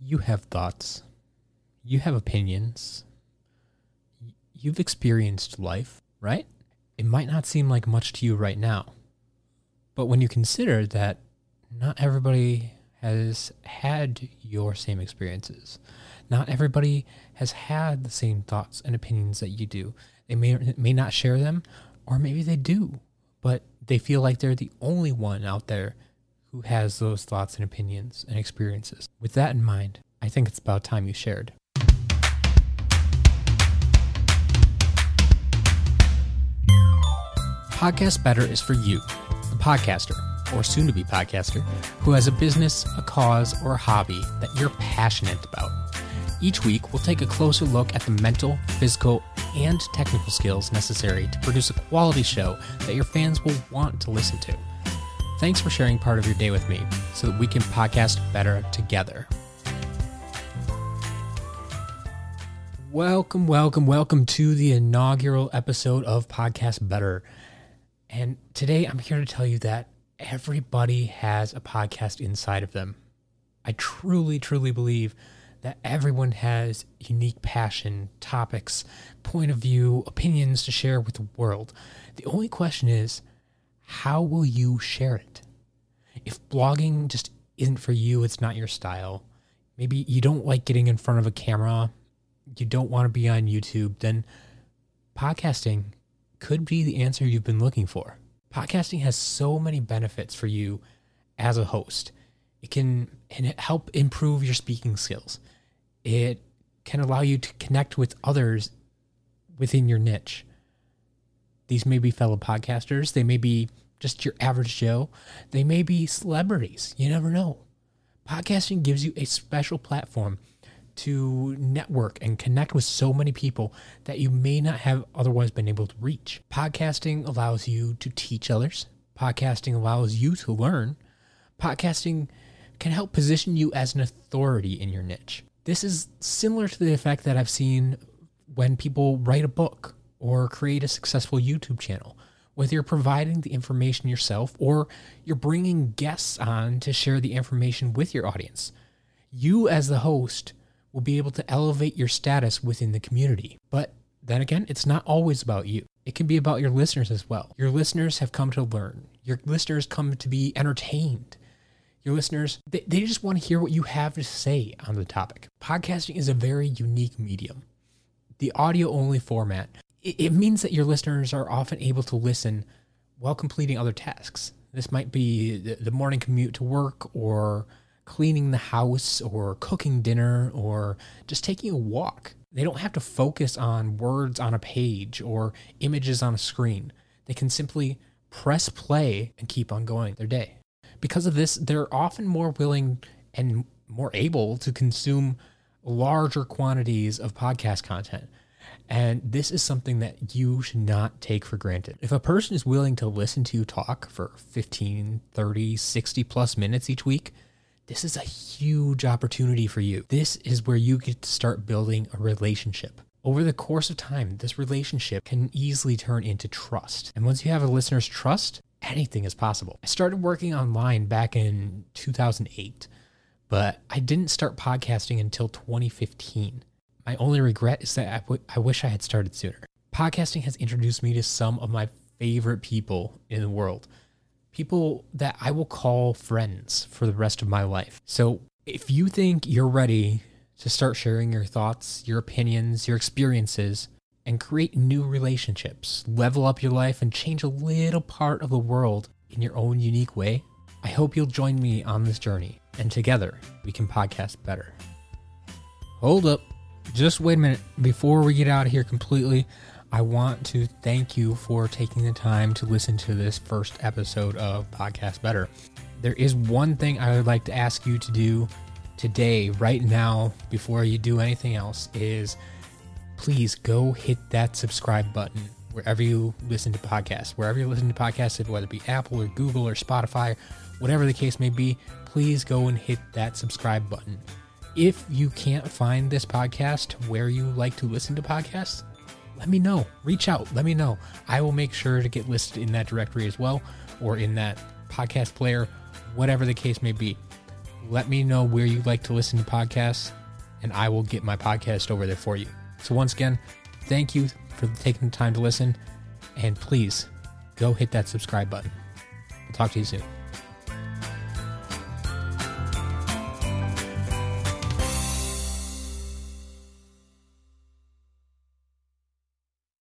you have thoughts, you have opinions, you've experienced life, right? It might not seem like much to you right now, but when you consider that not everybody has had your same experiences, not everybody has had the same thoughts and opinions that you do. They may may not share them, or maybe they do, but they feel like they're the only one out there who has those thoughts and opinions and experiences. With that in mind, I think it's about time you shared. Podcast Better is for you, the podcaster, or soon to be podcaster, who has a business, a cause, or a hobby that you're passionate about. Each week, we'll take a closer look at the mental, physical, and technical skills necessary to produce a quality show that your fans will want to listen to. Thanks for sharing part of your day with me so that we can podcast better together. Welcome, welcome, welcome to the inaugural episode of Podcast Better. And today I'm here to tell you that everybody has a podcast inside of them. I truly, truly believe that everyone has unique passion, topics, point of view, opinions to share with the world. The only question is, how will you share it? If blogging just isn't for you, it's not your style, maybe you don't like getting in front of a camera, you don't want to be on YouTube, then podcasting could be the answer you've been looking for. Podcasting has so many benefits for you as a host. It can help improve your speaking skills. It can allow you to connect with others within your niche. These may be fellow podcasters, they may be just your average Joe, they may be celebrities. You never know. Podcasting gives you a special platform to network and connect with so many people that you may not have otherwise been able to reach. Podcasting allows you to teach others, podcasting allows you to learn. Podcasting can help position you as an authority in your niche. This is similar to the effect that I've seen when people write a book or create a successful YouTube channel. Whether you're providing the information yourself or you're bringing guests on to share the information with your audience, you as the host will be able to elevate your status within the community. But then again, it's not always about you. It can be about your listeners as well. Your listeners have come to learn. Your listeners come to be entertained. Your listeners, they, they just want to hear what you have to say on the topic. Podcasting is a very unique medium. The audio only format, it, means that your listeners are often able to listen while completing other tasks. This might be the morning commute to work or cleaning the house or cooking dinner or just taking a walk. They don't have to focus on words on a page or images on a screen. They can simply press play and keep on going their day. Because of this, they're often more willing and more able to consume larger quantities of podcast content. And this is something that you should not take for granted. If a person is willing to listen to you talk for 15, 30, 60 plus minutes each week, this is a huge opportunity for you. This is where you get to start building a relationship. Over the course of time, this relationship can easily turn into trust. And once you have a listener's trust, anything is possible. I started working online back in 2008, but I didn't start podcasting until 2015. My only regret is that I, w- I wish I had started sooner. Podcasting has introduced me to some of my favorite people in the world people that I will call friends for the rest of my life. So if you think you're ready to start sharing your thoughts, your opinions, your experiences, and create new relationships, level up your life, and change a little part of the world in your own unique way, I hope you'll join me on this journey, and together we can podcast better. Hold up. Just wait a minute. Before we get out of here completely, I want to thank you for taking the time to listen to this first episode of Podcast Better. There is one thing I would like to ask you to do today, right now, before you do anything else, is please go hit that subscribe button wherever you listen to podcasts. Wherever you listen to podcasts, whether it be Apple or Google or Spotify, whatever the case may be, please go and hit that subscribe button. If you can't find this podcast where you like to listen to podcasts, let me know. Reach out. Let me know. I will make sure to get listed in that directory as well or in that podcast player, whatever the case may be. Let me know where you like to listen to podcasts, and I will get my podcast over there for you. So, once again, thank you for taking the time to listen, and please go hit that subscribe button. I'll talk to you soon.